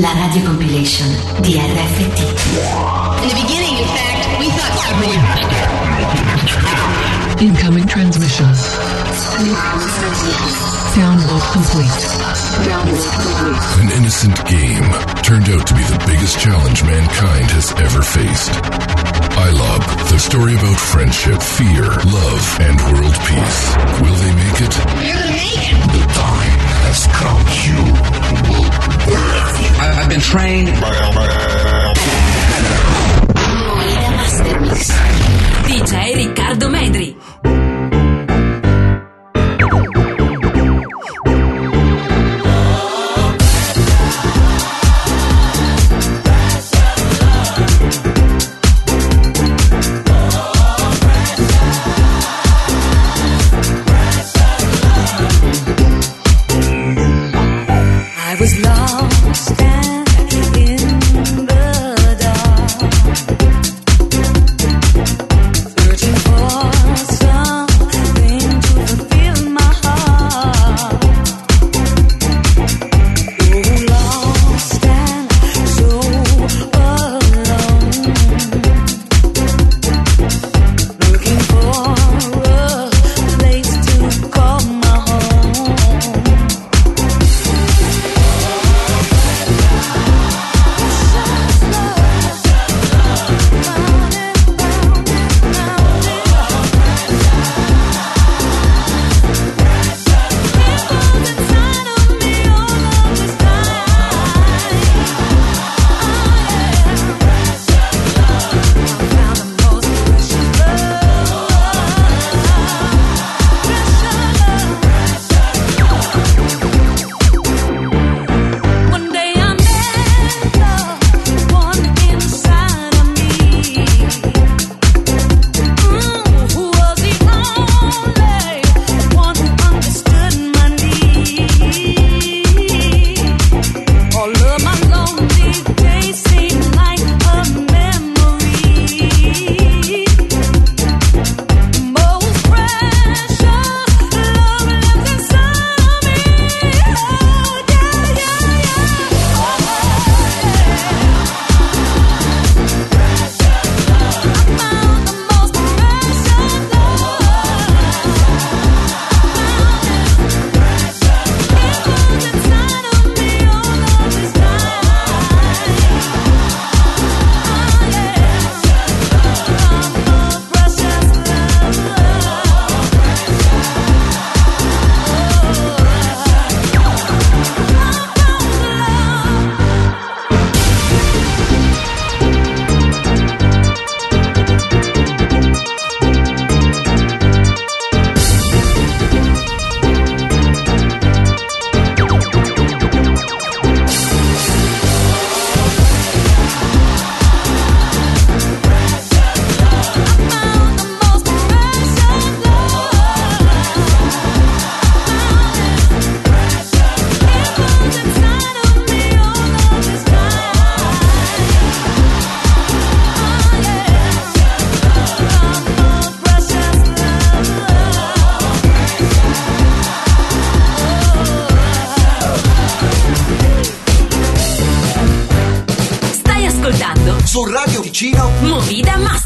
La radio compilation di RFT. In the beginning, in fact, we thought something. Incoming transmission. Download complete. Complete. An innocent game turned out to be the biggest challenge mankind has ever faced. I love the story about friendship, fear, love, and world peace. trained. DJ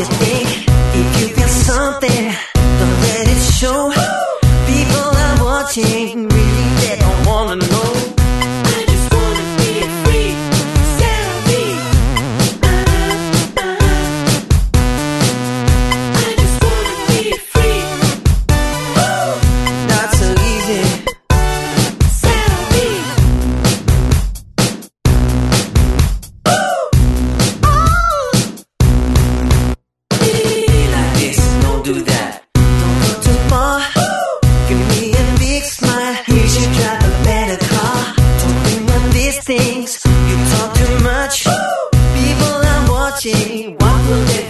just will.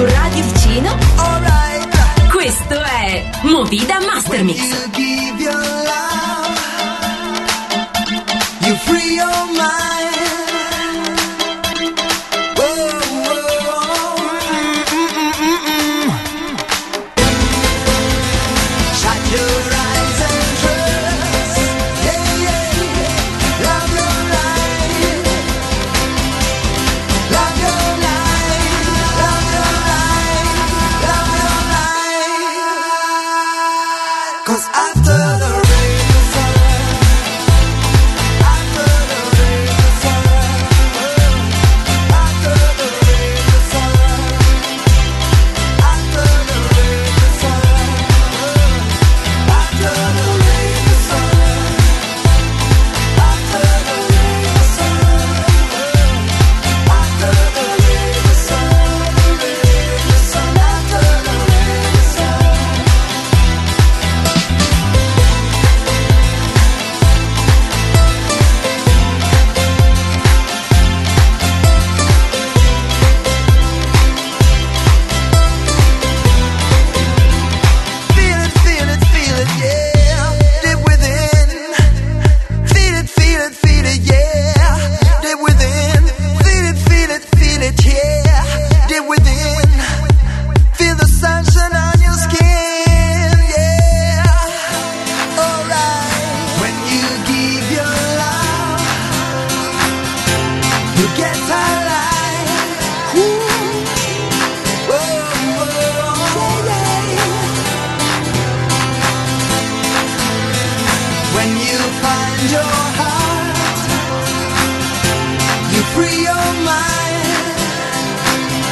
su Radio Vicino. Questo è Movida Master you free your mind.